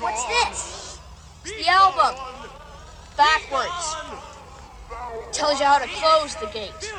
What's this? It's the album. Backwards. Tells you how to close the gate.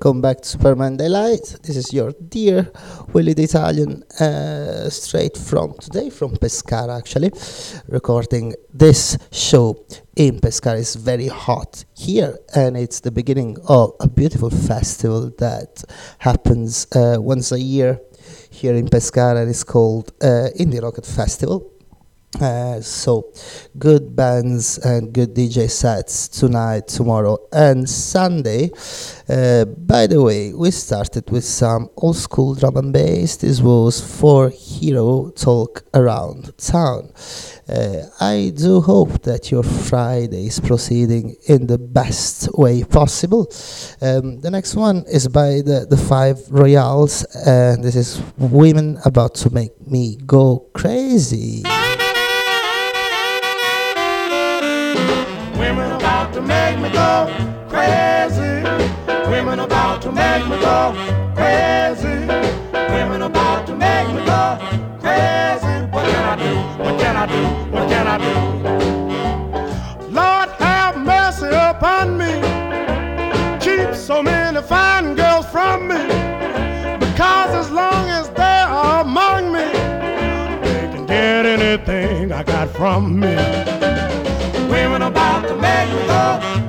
Welcome back to Permanent Daylight. This is your dear Willie the Italian, uh, straight from today from Pescara, actually, recording this show in Pescara. It's very hot here, and it's the beginning of a beautiful festival that happens uh, once a year here in Pescara. It's called uh, Indie Rocket Festival. Uh, so, good bands and good DJ sets tonight, tomorrow, and Sunday. Uh, by the way, we started with some old school drum and bass. This was for Hero Talk Around Town. Uh, I do hope that your Friday is proceeding in the best way possible. Um, the next one is by the, the Five Royales, and this is Women About to Make Me Go Crazy. Me go crazy. Women about to make me go crazy. Women about to make me go crazy. What can I do? What can I do? What can I do? Lord have mercy upon me. Keep so many fine girls from me. Because as long as they are among me, they can get anything I got from me. Women about to make me go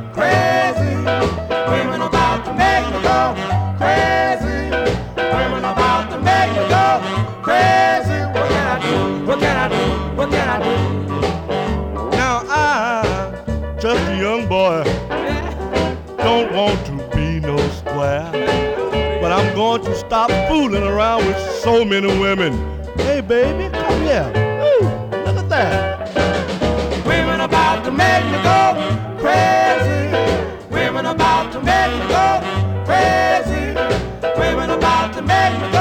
stop fooling around with so many women. Hey baby, come here. Woo, look at that. Women about to make me go crazy. Women about to make me go crazy. Women about to make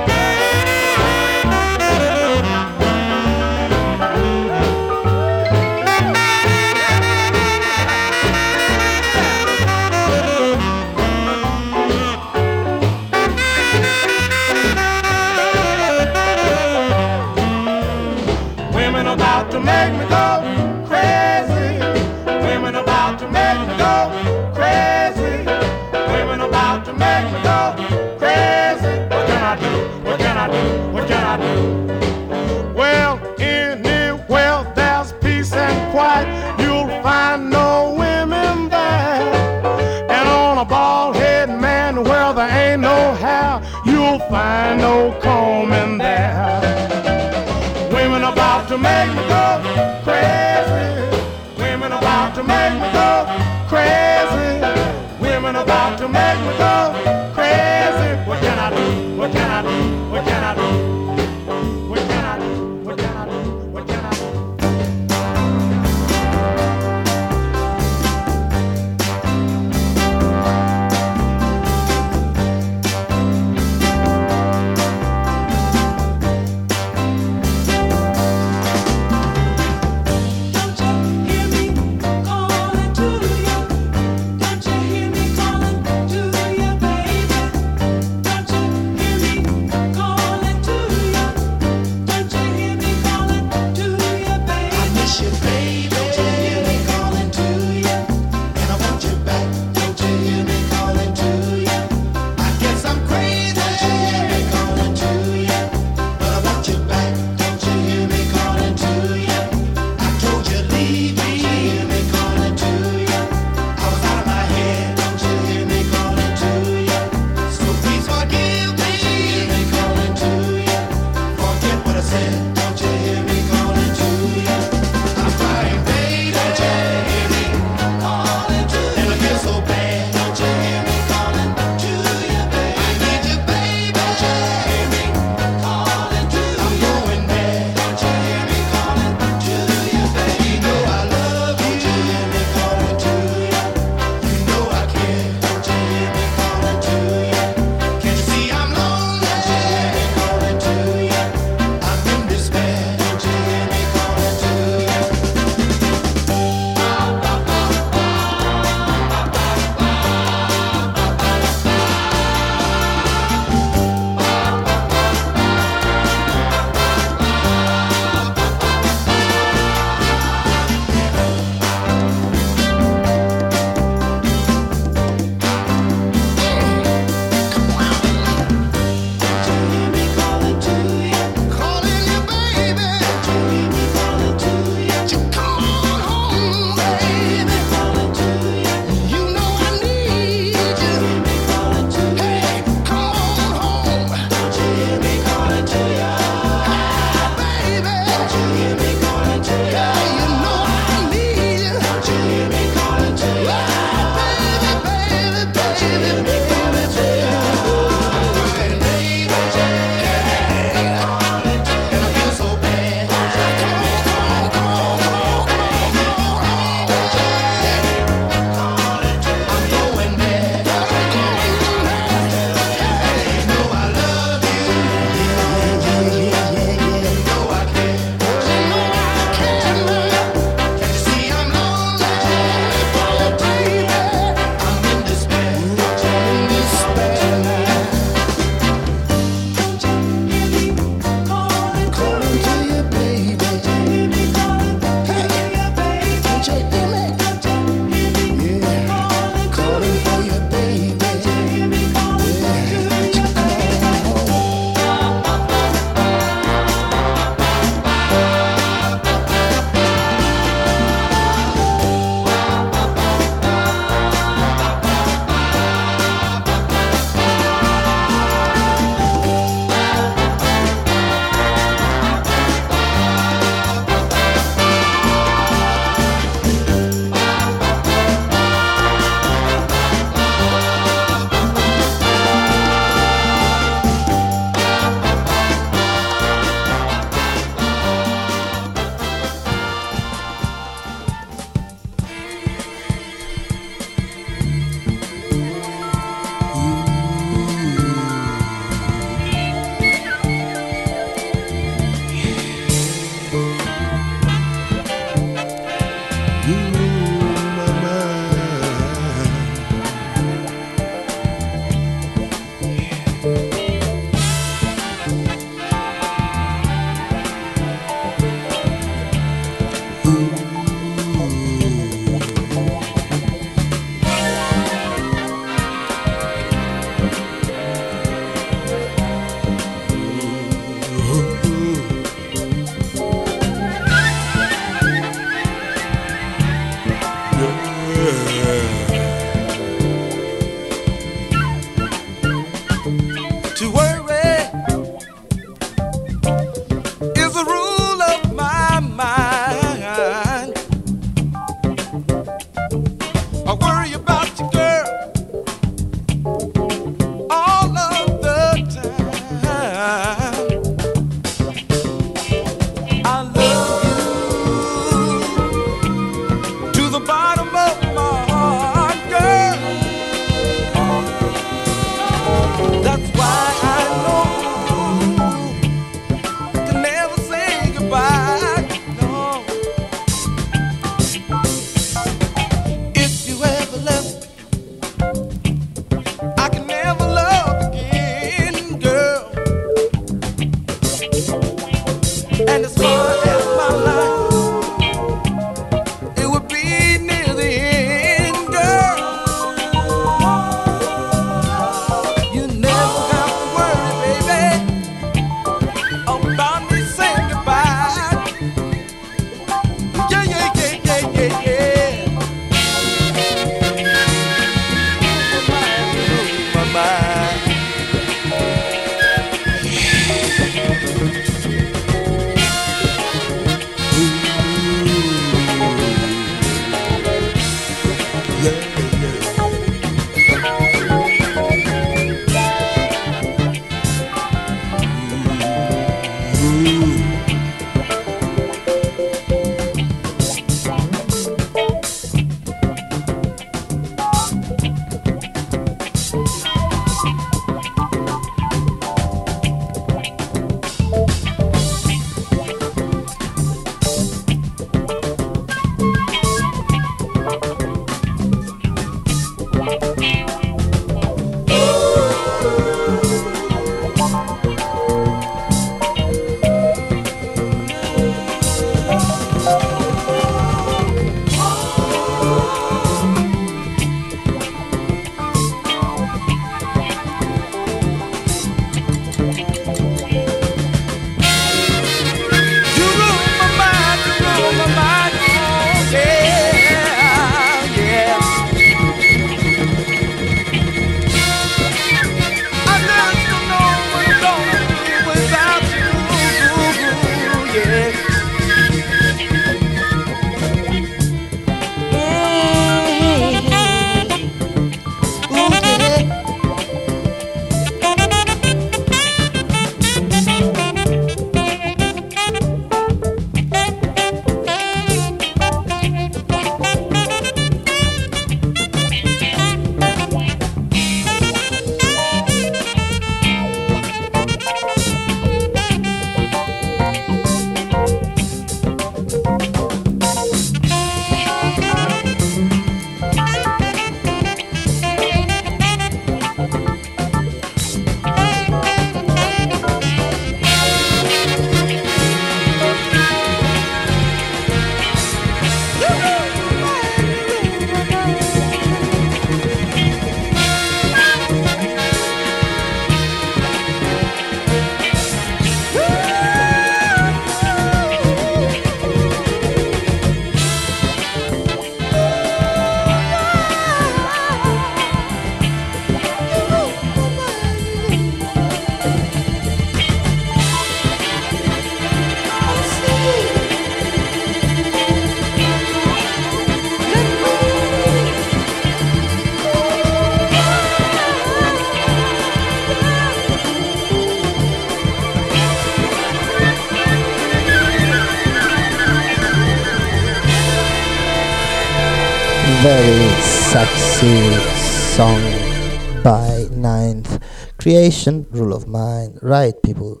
meditation, rule of mind. Right, people.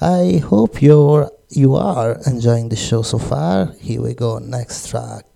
I hope you're you are enjoying the show so far. Here we go, next track.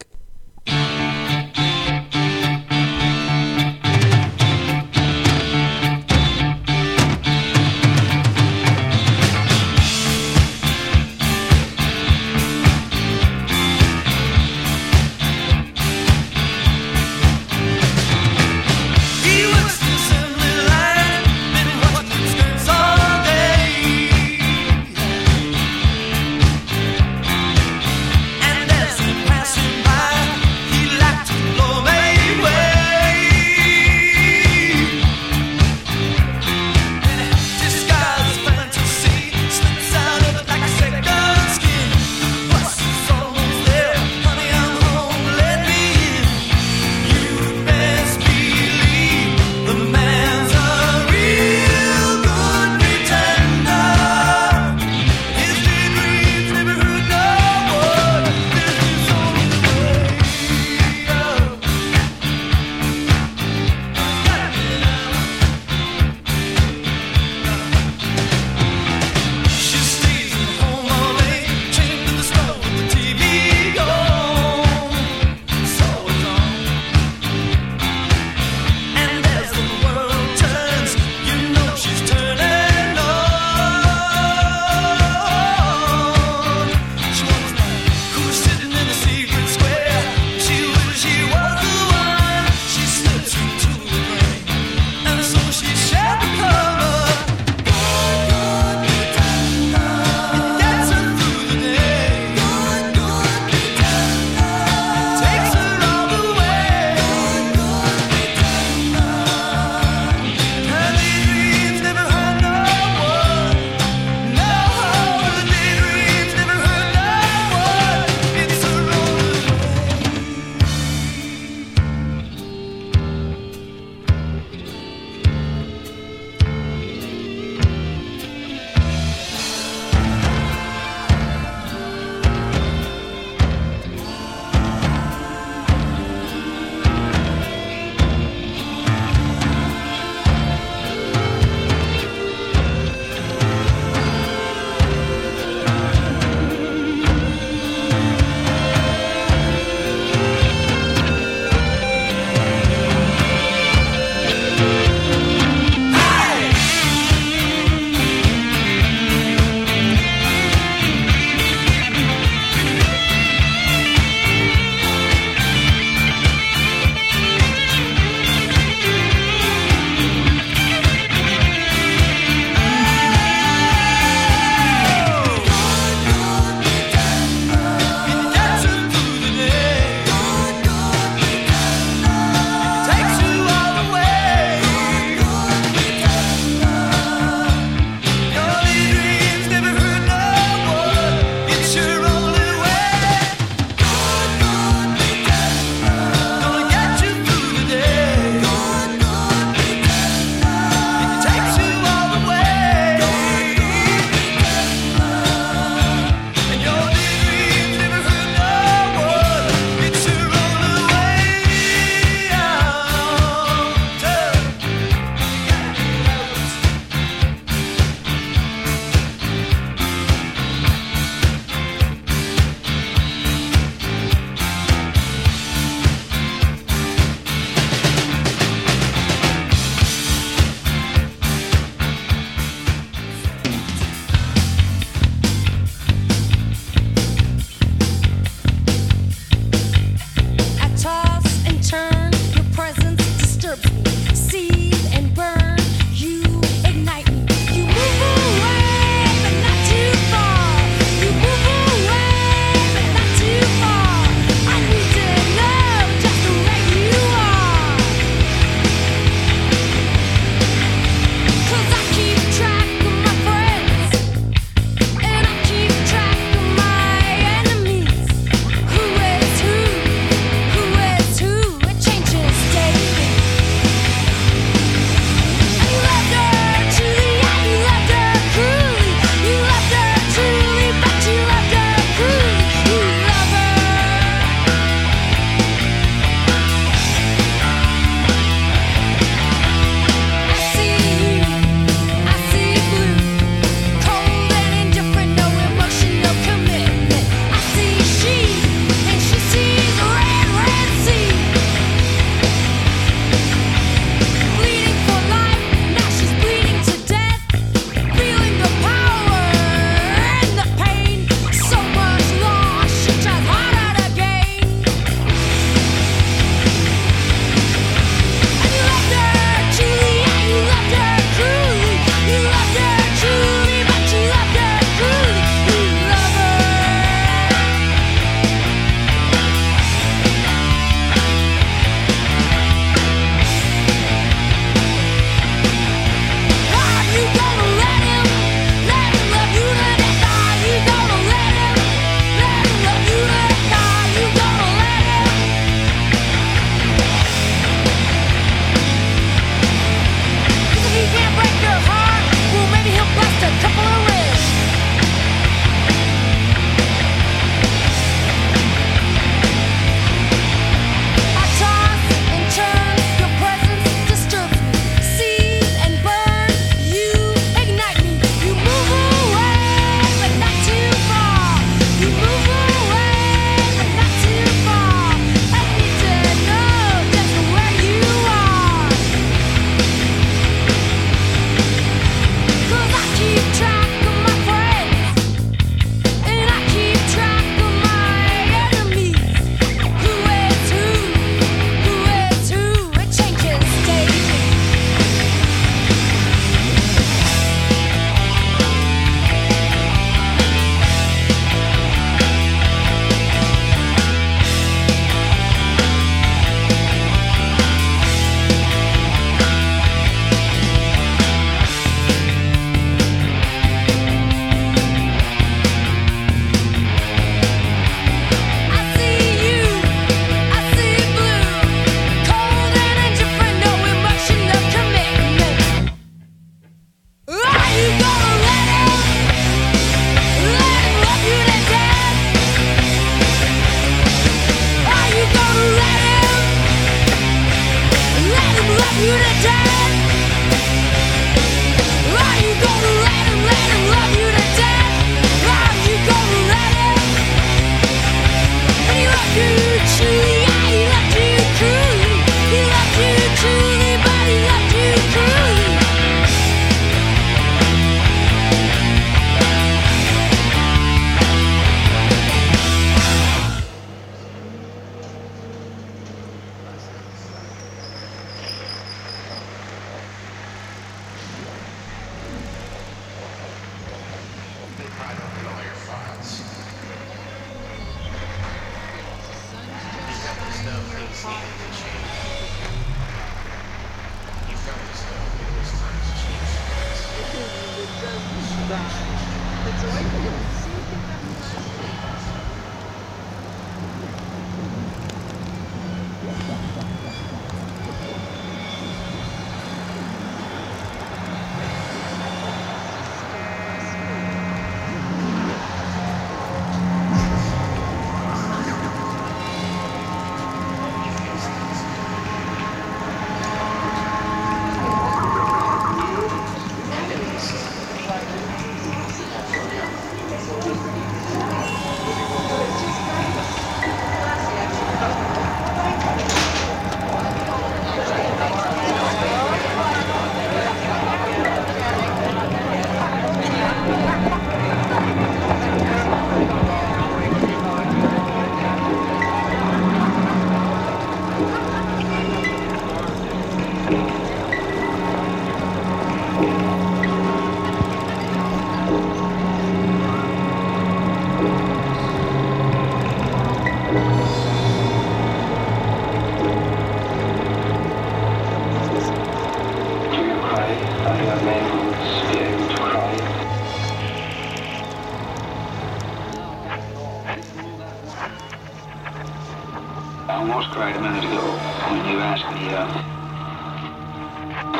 I almost cried a minute ago when you asked me uh,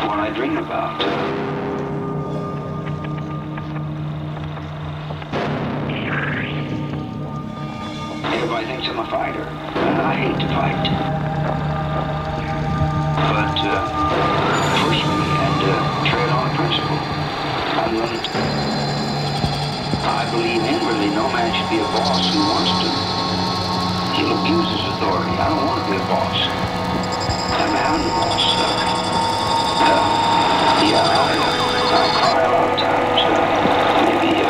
what I dream about. Everybody thinks I'm a fighter, and I hate to fight. But uh, push me and uh, tread on principle. I'm willing. I believe inwardly no man should be a boss who wants to. He'll abuse his authority. I don't want to be a boss. I'm having a boss. Uh, uh, yeah, I'll, I'll cry a lot of times. Uh, maybe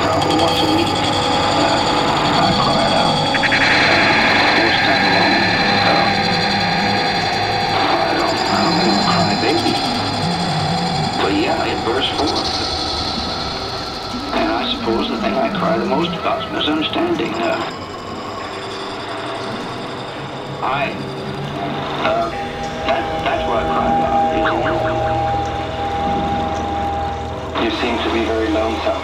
probably once a week. Uh, I cry it time alone. Uh, I don't, I don't a. But yeah, I suppose the thing I cry the most about is misunderstanding. Uh, I, uh, that, that's what I cry about. You seem to be very lonesome.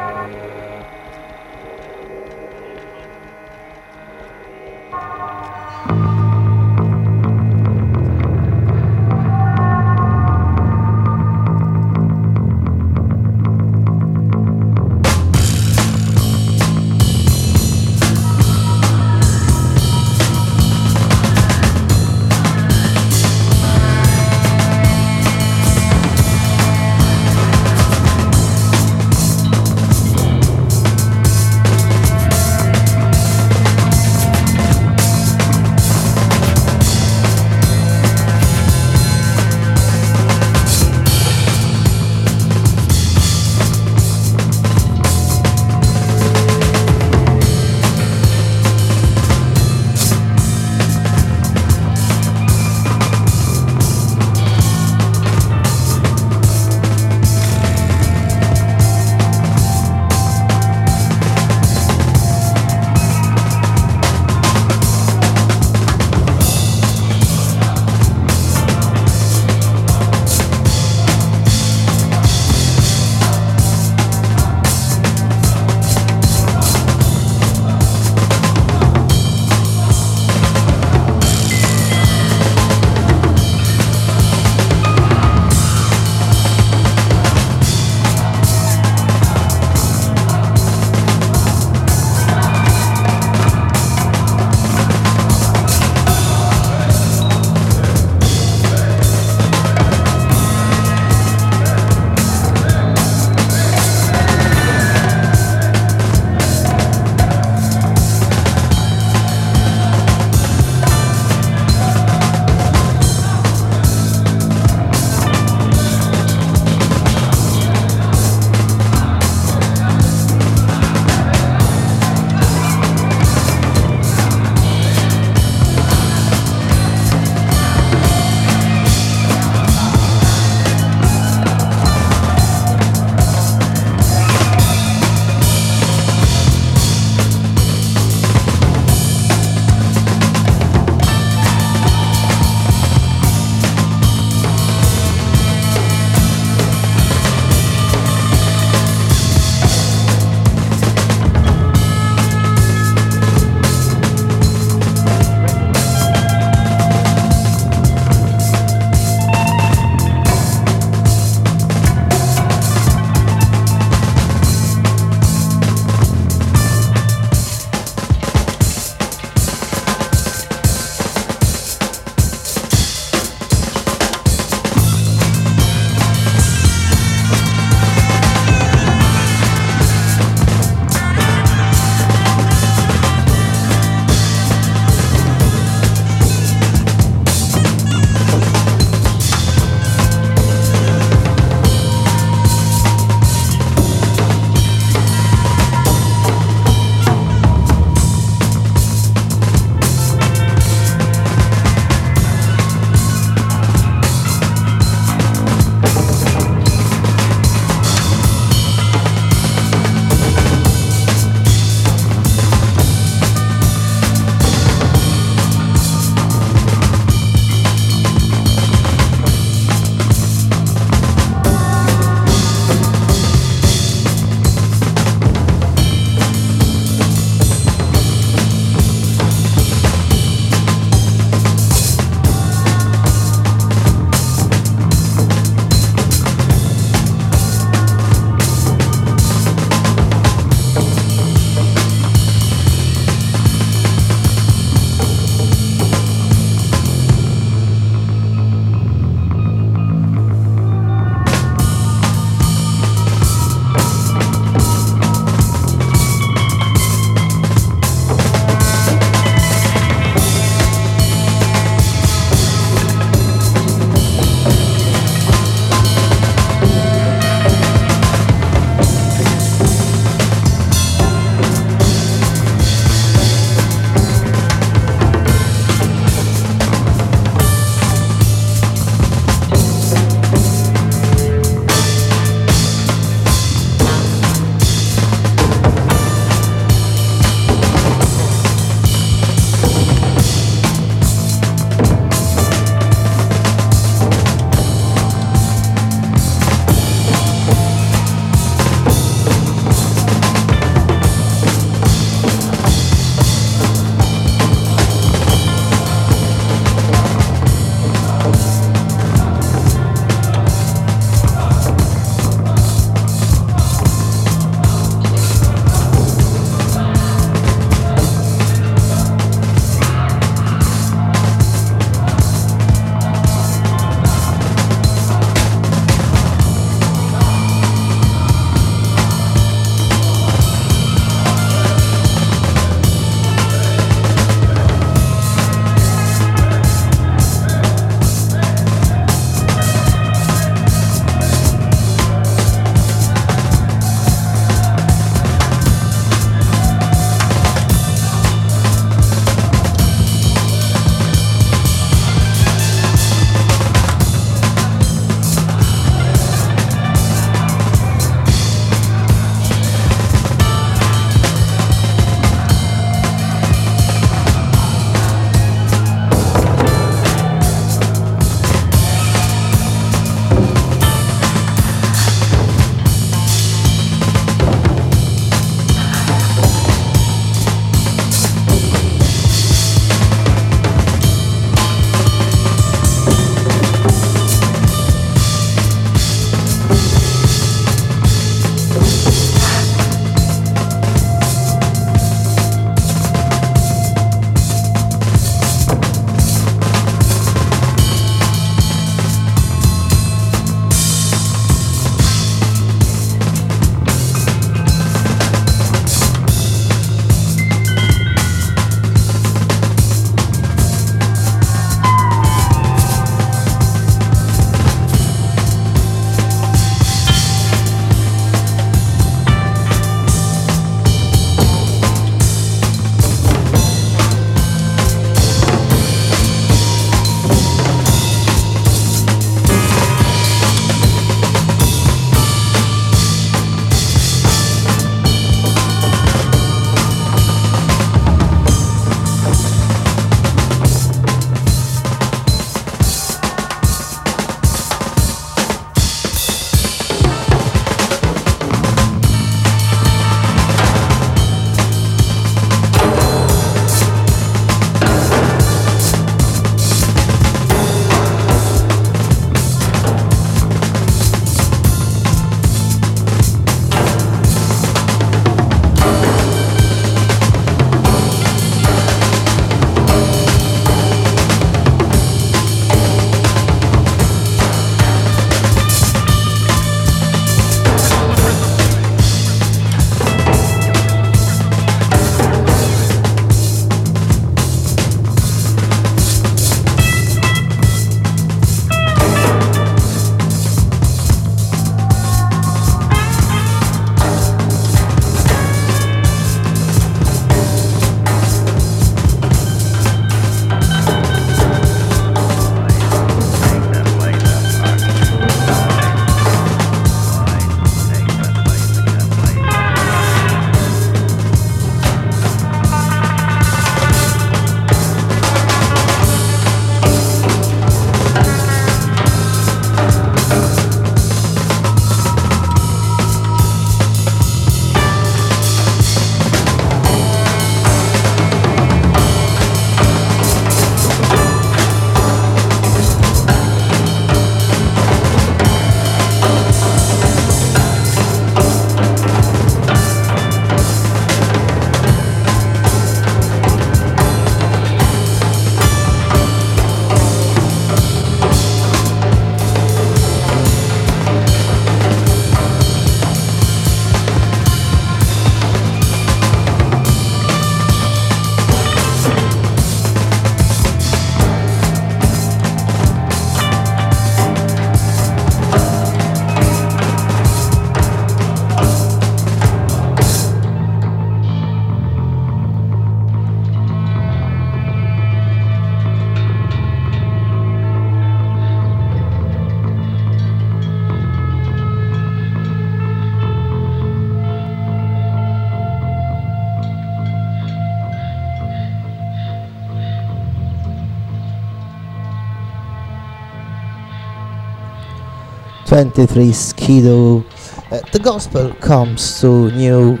23 Skidoo. Uh, the gospel comes to New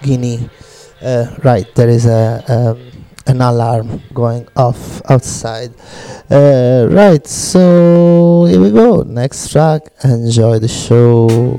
Guinea. Uh, right, there is a um, an alarm going off outside. Uh, right, so here we go. Next track. Enjoy the show.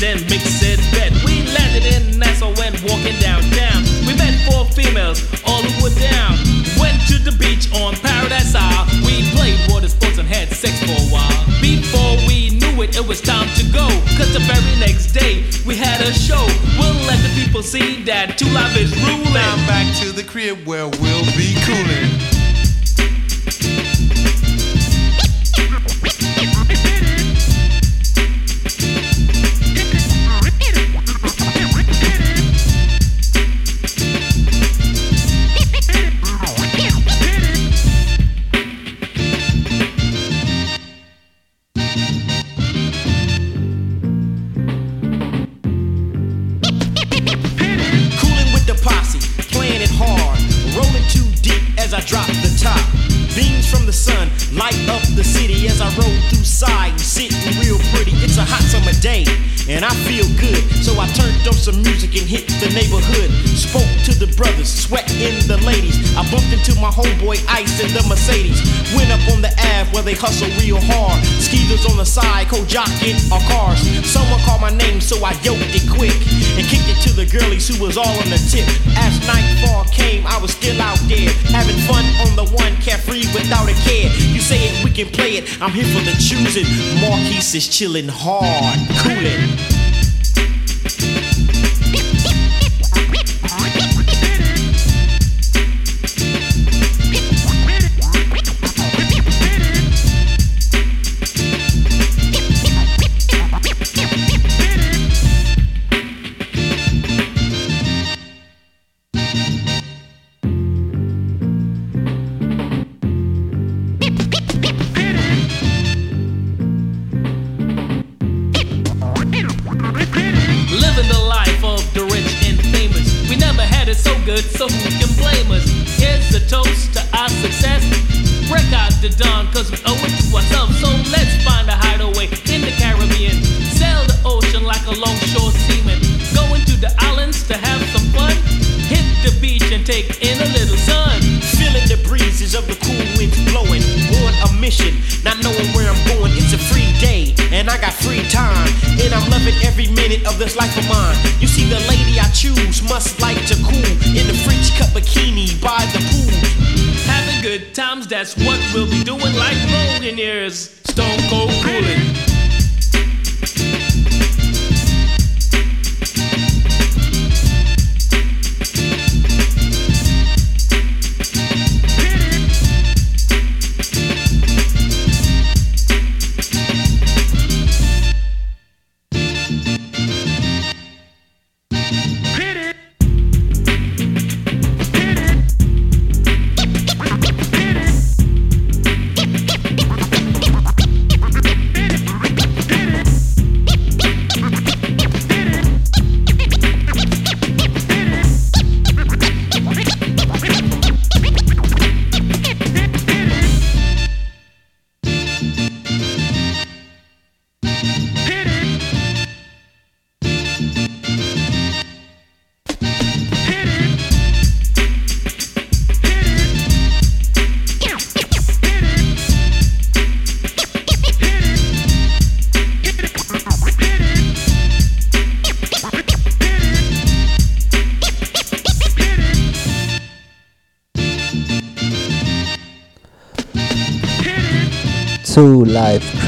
Then mixed it. We landed in Nassau, went walking downtown. We met four females, all who were down. Went to the beach on Paradise Isle. We played water sports and had sex for a while. Before we knew it, it was time to go. Cause the very next day, we had a show. We'll let the people see that Two Live is ruling. Now back to the crib where we'll be. Cooling hustle real hard. Skeeters on the side, co-jocking our cars. Someone called my name, so I yoked it quick and kicked it to the girlies who was all on the tip. As nightfall came, I was still out there having fun on the one, carefree without a care. You say it, we can play it. I'm here for the choosing. Marquis is chilling hard, cooling.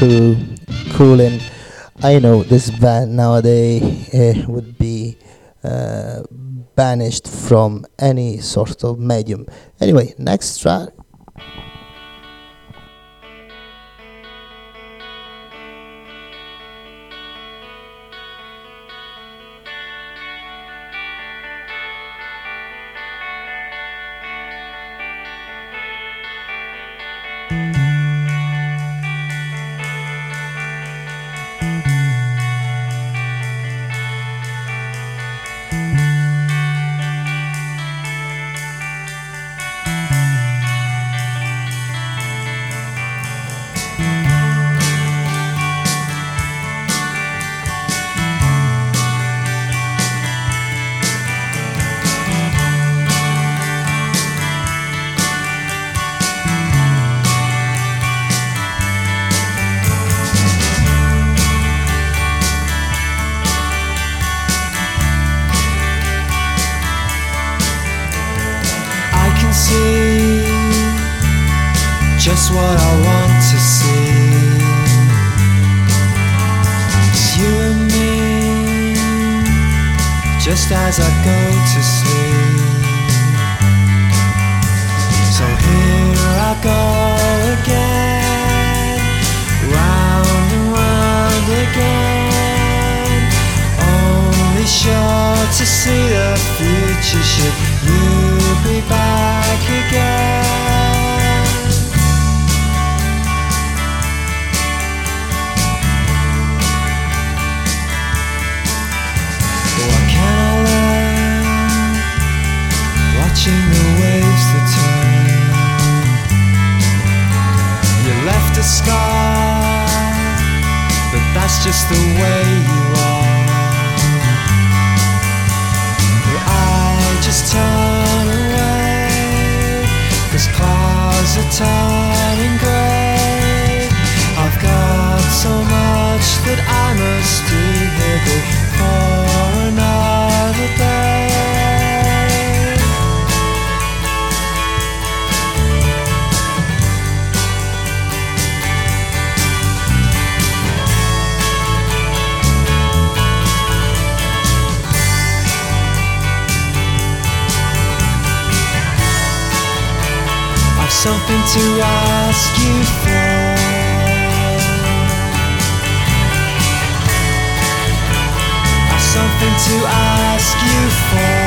Live crew cooling. I know this band nowadays uh, would be uh, banished from any sort of medium. Anyway, next track. to see the future, should you be by? ask you for. Something to ask you for.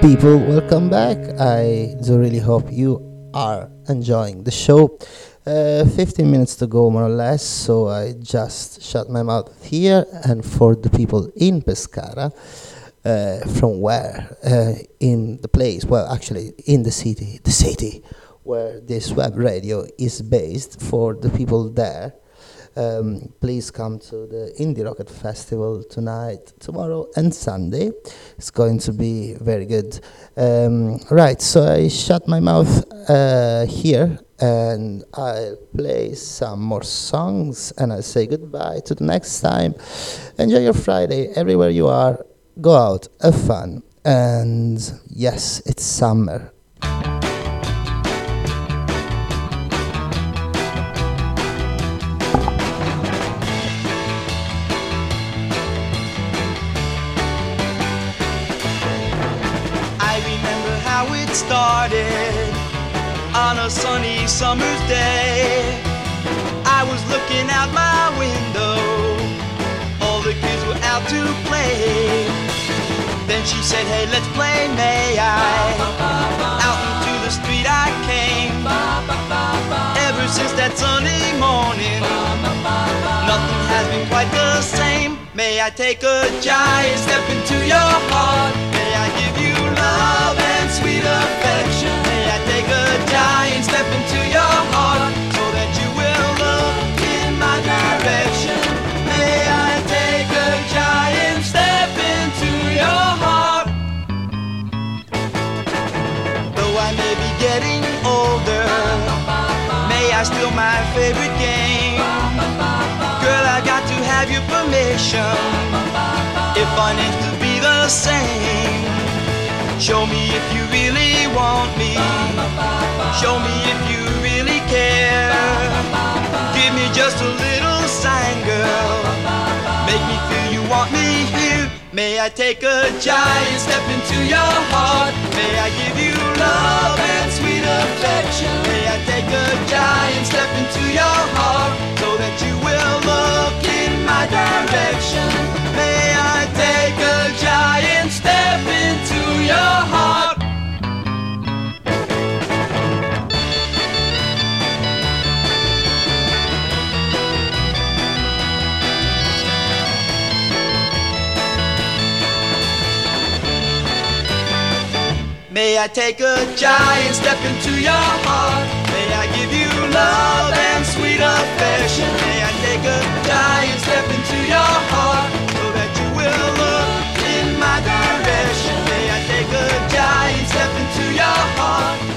People, welcome back. I do really hope you are enjoying the show. Uh, 15 minutes to go, more or less, so I just shut my mouth here. And for the people in Pescara, uh, from where? Uh, in the place, well, actually, in the city, the city where this web radio is based, for the people there, um, please come to the Indie Rocket Festival tonight, tomorrow, and Sunday. It's going to be very good. Um, right, so I shut my mouth uh, here and I'll play some more songs and I'll say goodbye to the next time. Enjoy your Friday everywhere you are. Go out, have fun. And yes, it's summer. Summer's day. I was looking out my window, all the kids were out to play. Then she said, Hey, let's play, may I? Out into the street I came. Ever since that sunny morning, nothing has been quite the same. May I take a giant step into your heart? Step into your heart so that you will look in my direction? May I take a giant step into your heart? Though I may be getting older, may I steal my favorite game? Girl, I got to have your permission if our names to be the same. Show me if you really want me. Show me if you really care. Give me just a little sign, girl. Make me feel you want me here. May I take a giant step into your heart? May I give you love and sweet affection? May I take a giant step into your heart so that you will look in my direction? May take a giant step into your heart? May I take a giant step into your heart? May I give you love and sweet affection? May I take a giant step into your heart your heart?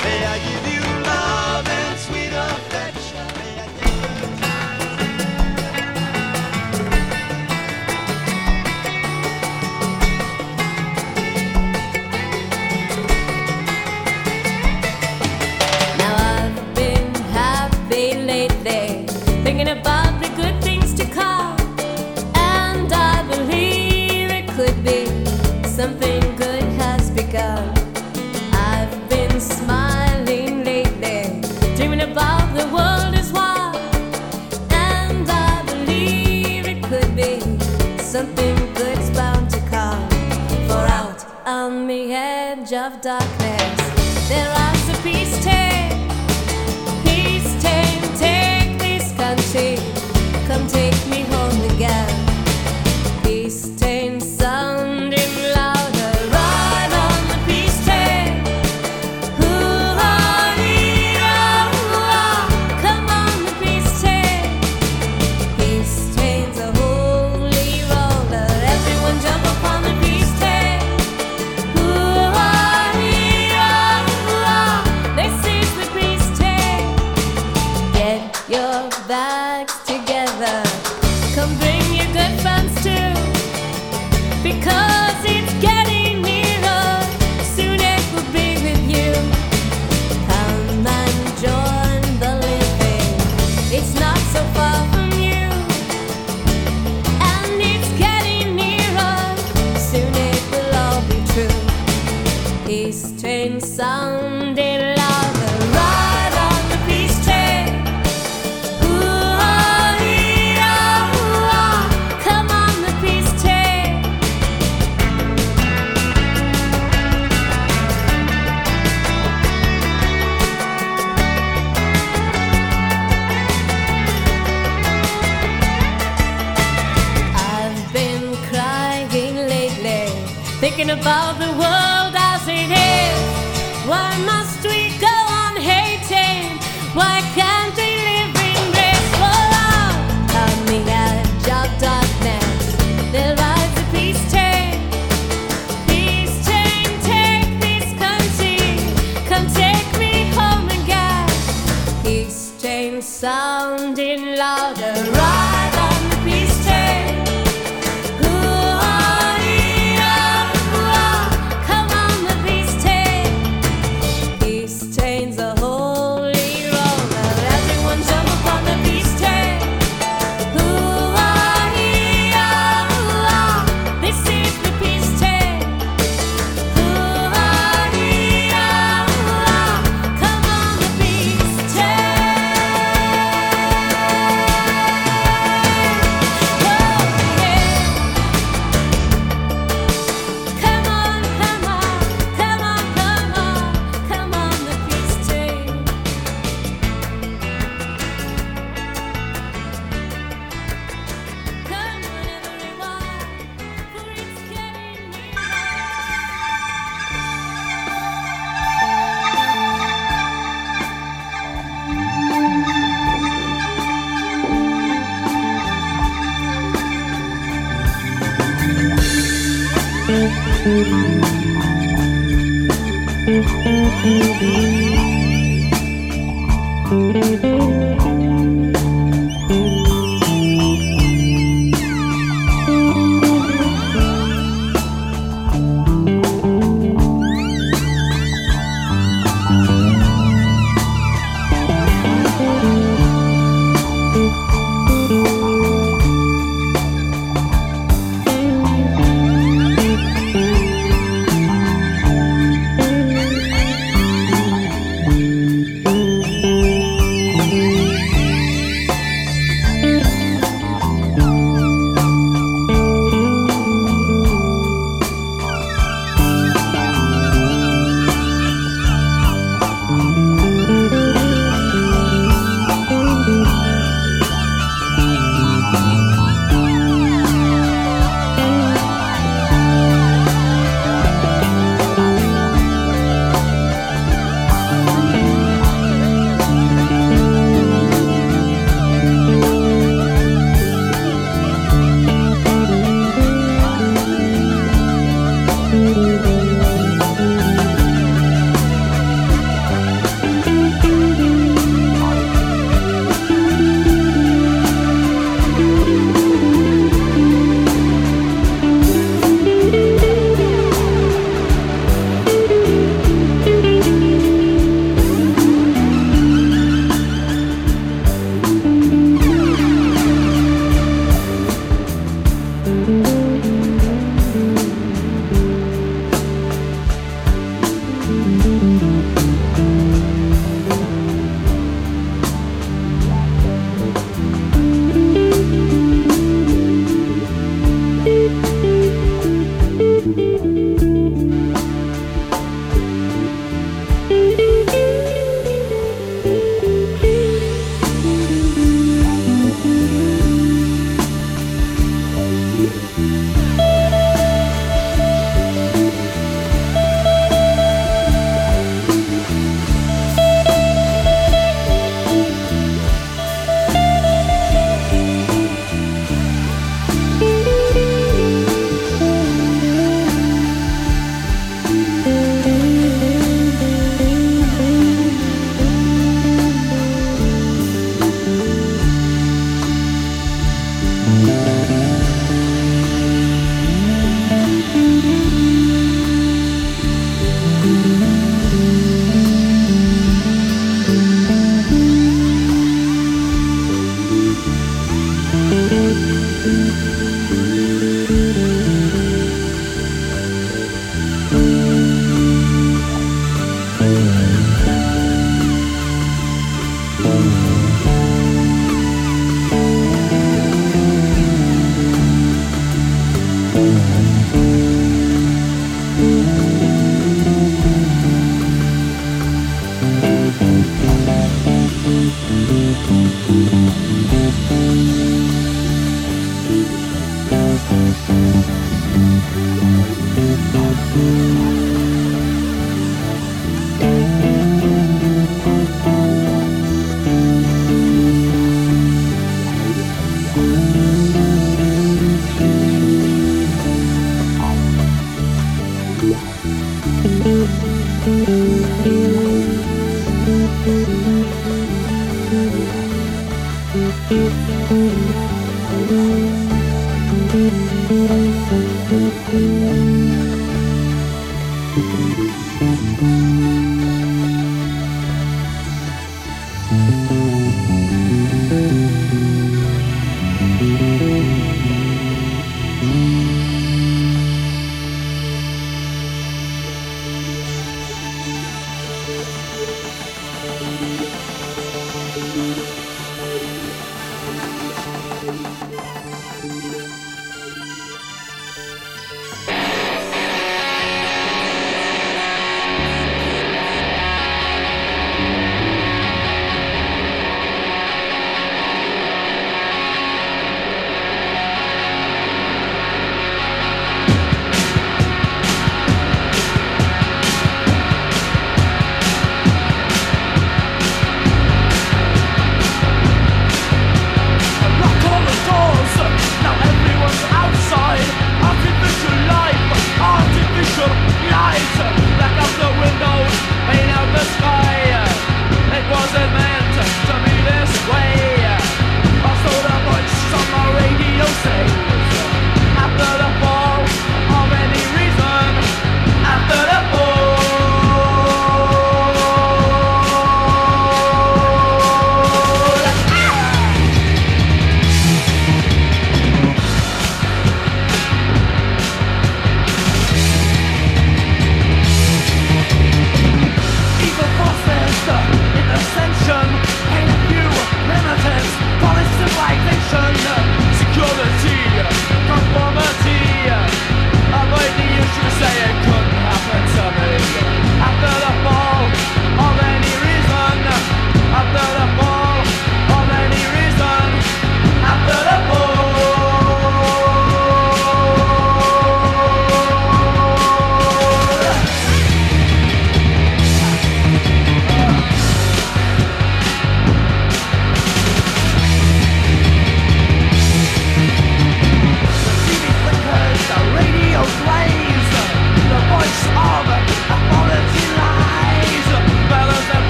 Darkness,